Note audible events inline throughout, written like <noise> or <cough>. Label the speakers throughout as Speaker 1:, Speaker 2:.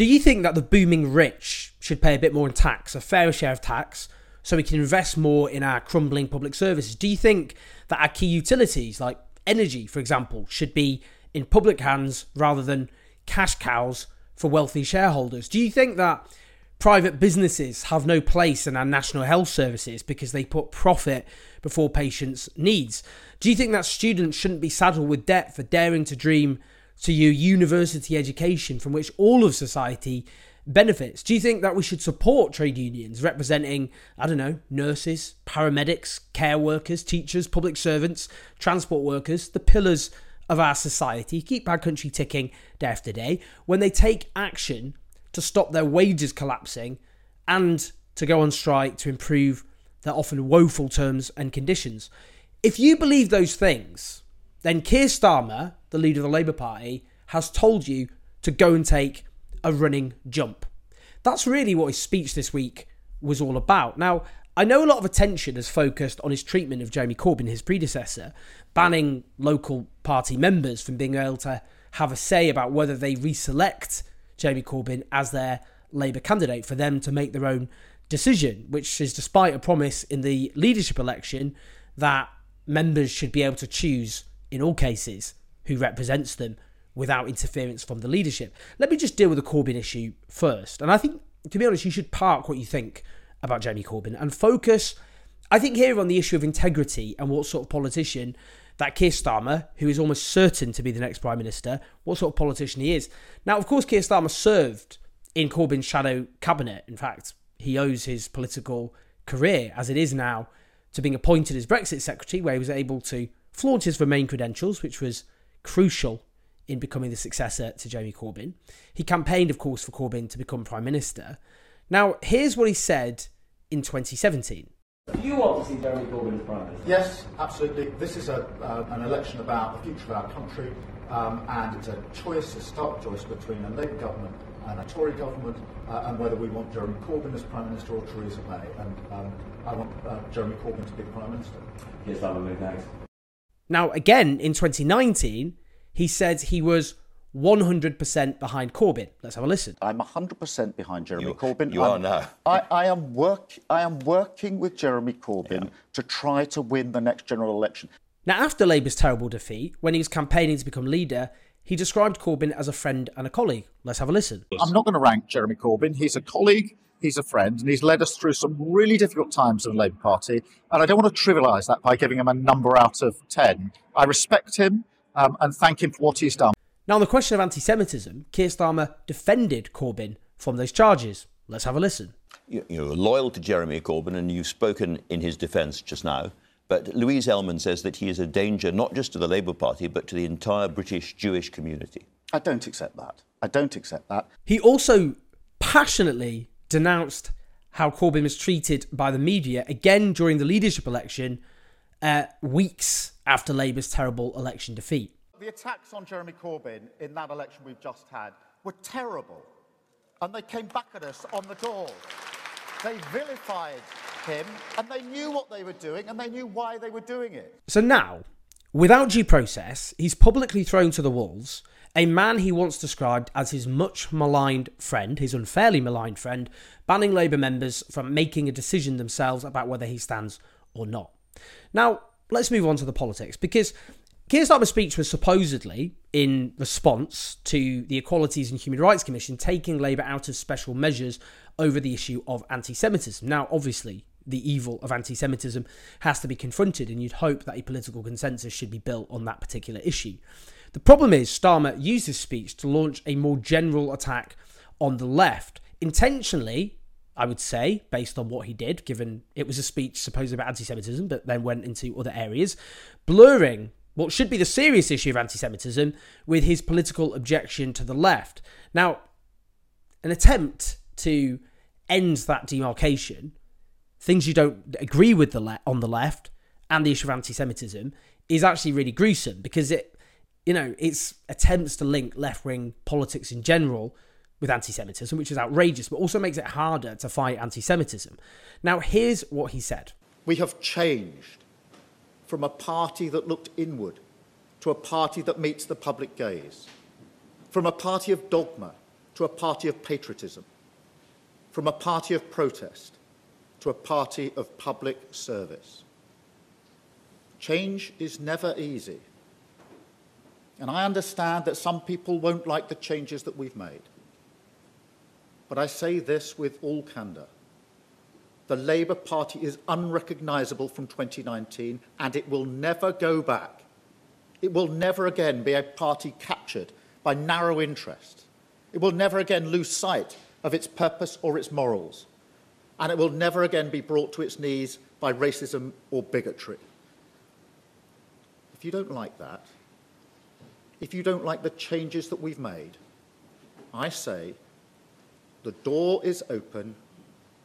Speaker 1: Do you think that the booming rich should pay a bit more in tax, a fairer share of tax, so we can invest more in our crumbling public services? Do you think that our key utilities, like energy, for example, should be in public hands rather than cash cows for wealthy shareholders? Do you think that private businesses have no place in our national health services because they put profit before patients' needs? Do you think that students shouldn't be saddled with debt for daring to dream to you university education from which all of society benefits? Do you think that we should support trade unions representing, I don't know, nurses, paramedics, care workers, teachers, public servants, transport workers, the pillars of our society, keep our country ticking day after day, when they take action to stop their wages collapsing and to go on strike to improve their often woeful terms and conditions? If you believe those things, then Keir Starmer, the leader of the Labour Party, has told you to go and take a running jump. That's really what his speech this week was all about. Now, I know a lot of attention has focused on his treatment of Jeremy Corbyn, his predecessor, banning local party members from being able to have a say about whether they reselect Jeremy Corbyn as their Labour candidate for them to make their own decision, which is despite a promise in the leadership election that members should be able to choose in all cases who represents them without interference from the leadership. Let me just deal with the Corbyn issue first. And I think, to be honest, you should park what you think about Jeremy Corbyn and focus, I think, here on the issue of integrity and what sort of politician that Keir Starmer, who is almost certain to be the next Prime Minister, what sort of politician he is. Now, of course, Keir Starmer served in Corbyn's shadow cabinet. In fact, he owes his political career, as it is now, to being appointed as Brexit Secretary, where he was able to flaunt his Remain credentials, which was crucial in becoming the successor to Jeremy Corbyn. He campaigned, of course, for Corbyn to become Prime Minister. Now, here's what he said in 2017.
Speaker 2: Do you want to see Jeremy Corbyn as Prime Minister?
Speaker 3: Yes, absolutely. This is a, uh, an election about the future of our country, um, and it's a choice, a stark choice between a Labour government and a Tory government, uh, and whether we want Jeremy Corbyn as Prime Minister or Theresa May. And um, I want uh, Jeremy Corbyn to be the Prime Minister.
Speaker 2: Yes, that would make sense.
Speaker 1: Now, again, in 2019, he said he was 100% behind Corbyn. Let's have a listen.
Speaker 4: I'm 100% behind Jeremy
Speaker 5: You-
Speaker 4: Corbyn.
Speaker 5: you are
Speaker 4: I'm-
Speaker 5: now.
Speaker 4: I, I am work. I am working with Jeremy Corbyn
Speaker 5: Yeah.
Speaker 4: to try to win the next general election.
Speaker 1: Now, after Labour's terrible defeat, when he was campaigning to become leader, he described Corbyn as a friend and a colleague. Let's have a listen.
Speaker 3: I'm not going to rank Jeremy Corbyn. He's a colleague, he's a friend, and he's led us through some really difficult times in the Labour Party. And I don't want to trivialise that by giving him a number out of 10. I respect him um, and thank him for what he's done.
Speaker 1: Now, on the question of anti Semitism, Keir Starmer defended Corbyn from those charges. Let's have a listen.
Speaker 5: You- You're loyal to Jeremy Corbyn, and you've spoken in his defence just now. But Louise Ellman says that he is a danger not just to the Labour Party, but to the entire British Jewish community.
Speaker 4: I don't accept that. I don't accept that.
Speaker 1: He also passionately denounced how Corbyn was treated by the media, again during the leadership election, uh, weeks after Labour's terrible election defeat.
Speaker 3: The attacks on Jeremy Corbyn in that election we've just had were terrible. And they came back at us on the door. They vilified him, and they knew what they were doing, and they knew why they were doing it.
Speaker 1: So now, without due process, he's publicly thrown to the wolves a man he once described as his much maligned friend, his unfairly maligned friend, banning Labour members from making a decision themselves about whether he stands or not. Now, let's move on to the politics because Keir Starmer's speech was supposedly in response to the Equalities and Human Rights Commission taking Labour out of special measures over the issue of anti Semitism. Now, obviously, the evil of anti Semitism has to be confronted, and you'd hope that a political consensus should be built on that particular issue. The problem is, Starmer used his speech to launch a more general attack on the left, intentionally, I would say, based on what he did, given it was a speech supposedly about anti Semitism, but then went into other areas, blurring what should be the serious issue of anti Semitism with his political objection to the left. Now, an attempt to end that demarcation, things you don't agree with the le- on the left, and the issue of anti Semitism is actually really gruesome because it, you know, it's attempts to link left wing politics in general with anti Semitism, which is outrageous, but also makes it harder to fight anti Semitism. Now, here's what he said
Speaker 3: We have changed from a party that looked inward to a party that meets the public gaze, from a party of dogma to a party of patriotism, from a party of protest to a party of public service. Change is never easy. And I understand that some people won't like the changes that we've made. But I say this with all candour. The Labour Party is unrecognisable from 2019 and it will never go back. It will never again be a party captured by narrow interest. It will never again lose sight of its purpose or its morals. And it will never again be brought to its knees by racism or bigotry. If you don't like that, if you don't like the changes that we've made, I say the door is open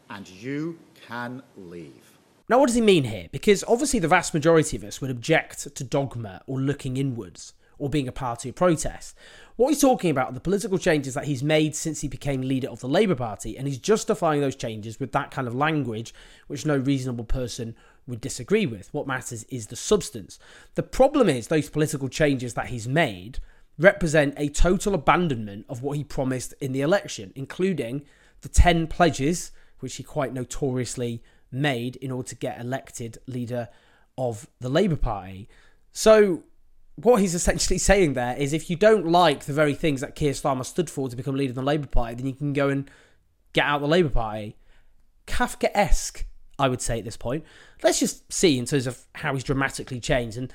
Speaker 3: and you can leave.
Speaker 1: Now, what does he mean here? Because obviously, the vast majority of us would object to dogma or looking inwards or being a party of protest. What he's talking about are the political changes that he's made since he became leader of the Labour Party, and he's justifying those changes with that kind of language, which no reasonable person would disagree with. What matters is the substance. The problem is those political changes that he's made represent a total abandonment of what he promised in the election, including the 10 pledges, which he quite notoriously made in order to get elected leader of the Labour Party. So, what he's essentially saying there is if you don't like the very things that Keir Starmer stood for to become leader of the Labour Party, then you can go and get out the Labour Party. Kafka esque, I would say at this point. Let's just see in terms of how he's dramatically changed and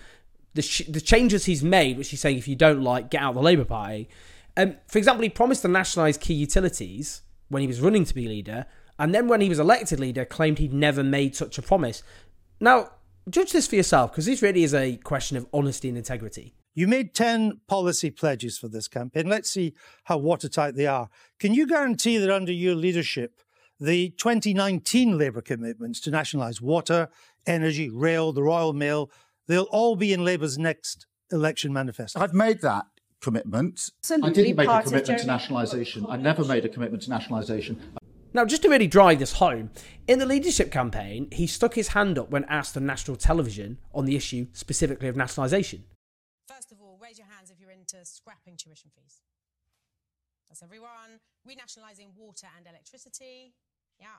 Speaker 1: the, sh- the changes he's made, which he's saying if you don't like, get out the Labour Party. Um, for example, he promised to nationalise key utilities when he was running to be leader, and then when he was elected leader, claimed he'd never made such a promise. Now, judge this for yourself, because this really is a question of honesty and integrity.
Speaker 6: You made 10 policy pledges for this campaign. Let's see how watertight they are. Can you guarantee that under your leadership, the 2019 Labour commitments to nationalise water, energy, rail, the Royal Mail, they'll all be in Labour's next election manifesto?
Speaker 3: I've made that commitment.
Speaker 7: Absolutely
Speaker 3: I didn't make a
Speaker 7: part of
Speaker 3: commitment to nationalisation. I never made a commitment to nationalisation.
Speaker 1: Now, just to really drive this home, in the leadership campaign, he stuck his hand up when asked on national television on the issue specifically of nationalisation.
Speaker 8: First of all, raise your hands if you're into scrapping tuition fees. That's everyone. Renationalising water and electricity. Yeah.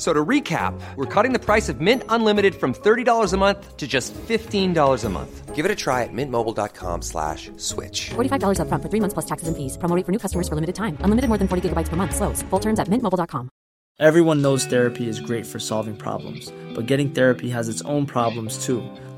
Speaker 9: F- So to recap, we're cutting the price of Mint Unlimited from $30 a month to just $15 a month. Give it a try at mintmobile.com slash switch.
Speaker 10: $45 upfront for three months plus taxes and fees. Promo rate for new customers for limited time. Unlimited more than 40 gigabytes per month. Slows. Full terms at mintmobile.com.
Speaker 11: Everyone knows therapy is great for solving problems, but getting therapy has its own problems too,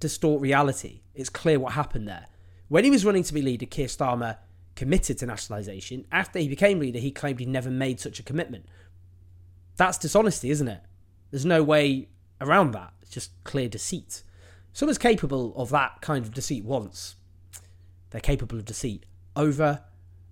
Speaker 1: distort reality. It's clear what happened there. When he was running to be leader, Keir Starmer committed to nationalisation. After he became leader, he claimed he never made such a commitment. That's dishonesty, isn't it? There's no way around that. It's just clear deceit. Someone's capable of that kind of deceit once. They're capable of deceit over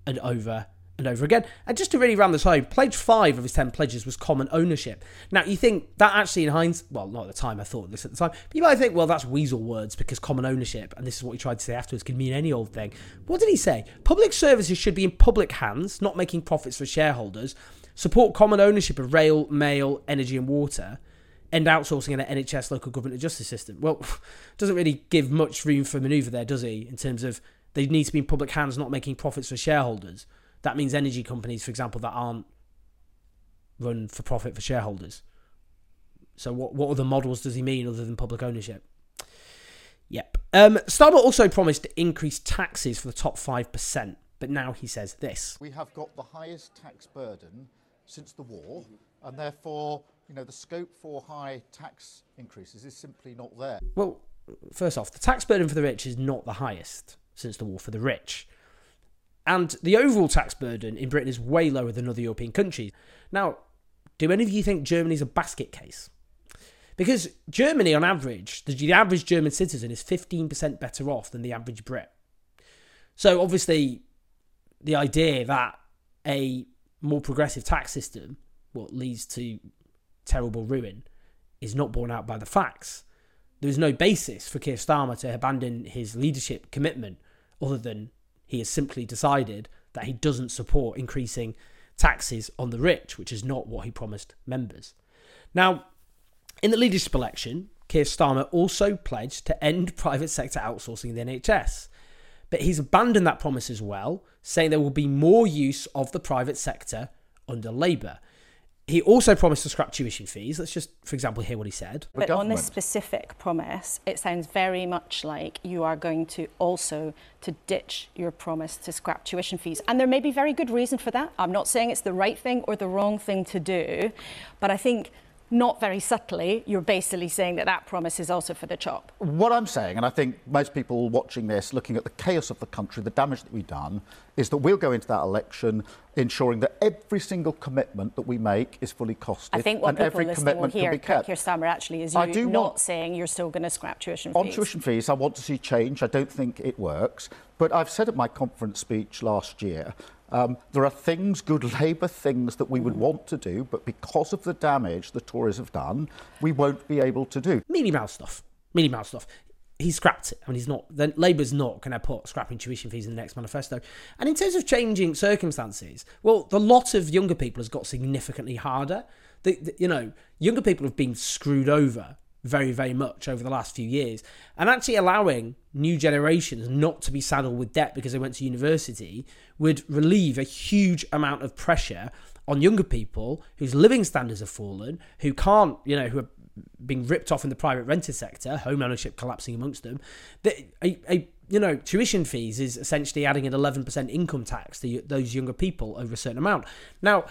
Speaker 1: and over and over again. And just to really round this home, pledge five of his 10 pledges was common ownership. Now, you think that actually in hindsight, well, not at the time, I thought this at the time, but you might think, well, that's weasel words because common ownership, and this is what he tried to say afterwards, can mean any old thing. What did he say? Public services should be in public hands, not making profits for shareholders. Support common ownership of rail, mail, energy, and water. end outsourcing in the NHS, local government, and justice system. Well, <laughs> doesn't really give much room for manoeuvre there, does he? In terms of they need to be in public hands, not making profits for shareholders. That means energy companies, for example, that aren't run for profit for shareholders. So what what other models does he mean other than public ownership? Yep. Um, Starmer also promised to increase taxes for the top five percent, but now he says this.
Speaker 3: We have got the highest tax burden since the war, and therefore, you know, the scope for high tax increases is simply not there.
Speaker 1: Well, first off, the tax burden for the rich is not the highest since the war for the rich. And the overall tax burden in Britain is way lower than other European countries. Now, do any of you think Germany's a basket case? Because Germany, on average, the, the average German citizen is 15% better off than the average Brit. So, obviously, the idea that a more progressive tax system what leads to terrible ruin is not borne out by the facts. There is no basis for Keir Starmer to abandon his leadership commitment other than he has simply decided that he doesn't support increasing taxes on the rich, which is not what he promised members. Now, in the leadership election, Keir Starmer also pledged to end <laughs> private sector outsourcing in the NHS. But he's abandoned that promise as well, saying there will be more use of the private sector under Labour. He also promised to scrap tuition fees. Let's just, for example, hear what he said.
Speaker 7: But on this specific promise, it sounds very much like you are going to also to ditch your promise to scrap tuition fees. And there may be very good reason for that. I'm not saying it's the right thing or the wrong thing to do, but I think not very subtly, you're basically saying that that promise is also for the chop.
Speaker 3: What I'm saying, and I think most people watching this, looking at the chaos of the country, the damage that we've done, is that we'll go into that election ensuring that every single commitment that we make is fully costed.
Speaker 7: I think what
Speaker 3: and
Speaker 7: people
Speaker 3: every
Speaker 7: listening
Speaker 3: commitment
Speaker 7: will hear,
Speaker 3: can be kept.
Speaker 7: Keir Starmer, actually, is
Speaker 3: I
Speaker 7: you
Speaker 3: do
Speaker 7: not
Speaker 3: want-
Speaker 7: saying you're still going to scrap tuition fees.
Speaker 3: On tuition fees, I want to see change. I don't think it works. But I've said at my conference speech last year, um, there are things, good Labour things, that we would want to do, but because of the damage the Tories have done, we won't be able to do.
Speaker 1: Mealy Mouse stuff. Mealy Mouse stuff. He scrapped it. I mean, he's not. Then Labour's not going to put scrapping tuition fees in the next manifesto. And in terms of changing circumstances, well, the lot of younger people has got significantly harder. The, the- you know, younger people have been screwed over very, very much over the last few years, and actually allowing new generations not to be saddled with debt because they went to university would relieve a huge amount of pressure on younger people whose living standards have fallen, who can't, you know, who are being ripped off in the private rented sector, home ownership collapsing amongst them. That a, a you know tuition fees is essentially adding an eleven percent income tax to those younger people over a certain amount. Now,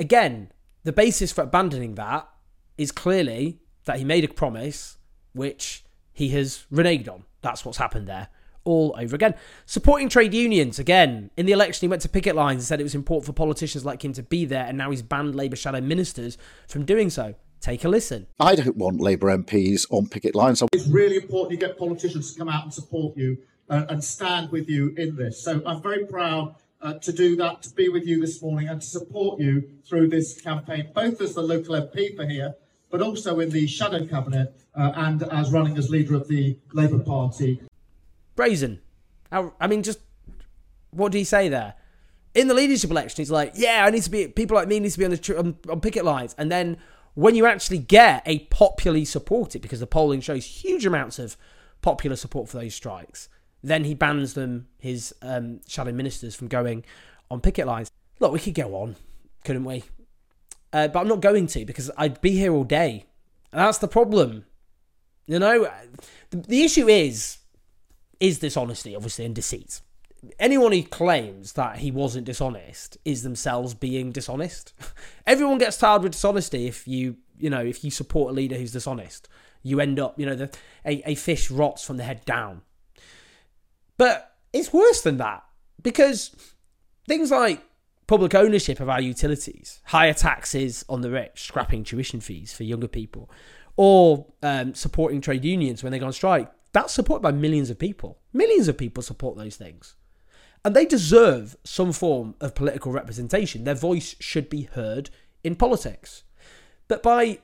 Speaker 1: again, the basis for abandoning that is clearly that he made a promise which he has reneged on. That's what's happened there. All over again. Supporting trade unions, again, in the election, he went to picket lines and said it was important for politicians like him to be there, and now he's banned Labour shadow ministers from doing so. Take a listen.
Speaker 3: I don't want Labour MPs on picket lines.
Speaker 12: It's really important you get politicians to come out and support you uh, and stand with you in this. So I'm very proud uh, to do that, to be with you this morning and to support you through this campaign, both as the local MP for here, but also in the shadow cabinet uh, and as running as leader of the Labour Party.
Speaker 1: brazen. I mean, just what do he say there? In the leadership election, he's like, "Yeah, I need to be. People like me need to be on the tr- on, on picket lines." And then when you actually get a popularly supported, because the polling shows huge amounts of popular support for those strikes, then he bans them, his um, shadow ministers, from going on picket lines. Look, we could go on, couldn't we? Uh, but I'm not going to because I'd be here all day. And that's the problem. You know, the, the issue is is dishonesty, obviously, and deceit. Anyone who claims that he wasn't dishonest is themselves being dishonest. <laughs> Everyone gets tired with dishonesty if you, you know, if you support a leader who's dishonest. You end up, you know, the, a, a fish rots from the head down. But it's worse than that because things like public ownership of our utilities, higher taxes on the rich, scrapping tuition fees for younger people, or um, supporting trade unions when they go on strike, that's supported by millions of people. Millions of people support those things. And they deserve some form of political representation. Their voice should be heard in politics. But by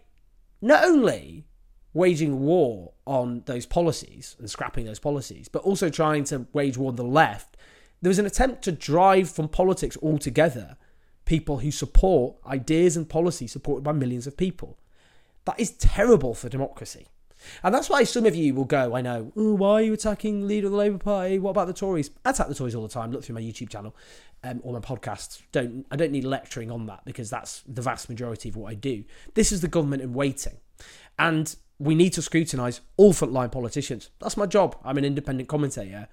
Speaker 1: not only waging war on those policies and scrapping those policies, but also trying to wage war on the left, there was an attempt to drive from politics altogether people who support ideas and policies supported by millions of people. That is terrible for democracy. And that's why some of you will go, I know, oh, why are you attacking leader of the Labour Party? What about the Tories? I attack the Tories all the time. Look through my YouTube channel um, or my podcast. Don't I don't need lecturing on that because that's the vast majority of what I do. This is the government in waiting. And we need to scrutinise all frontline politicians. That's my job. I'm an independent commentator.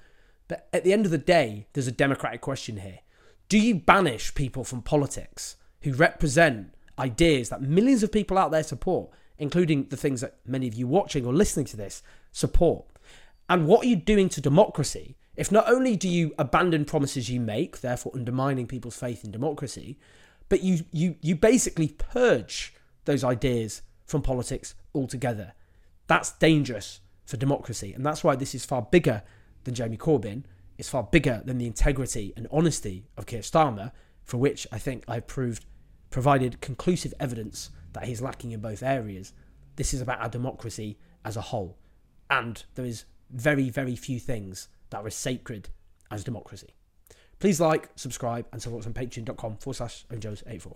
Speaker 1: But at the end of the day, there's a democratic question here. Do you banish people from politics who represent ideas that millions of people out there support, including the things that many of you watching or listening to this support? And what are you doing to democracy if not only do you abandon promises you make, therefore undermining people's faith in democracy, but you, you, you basically purge those ideas from politics altogether? That's dangerous for democracy. And that's why this is far bigger than Jeremy Corbyn. is far bigger than the integrity and honesty of Keir Starmer, for which I think I've proved provided conclusive evidence that he's lacking in both areas. This is about our democracy as a whole. And there is very, very few things that are as sacred as democracy. Please like, subscribe, and support us on patreon.com forward slash owenjones84.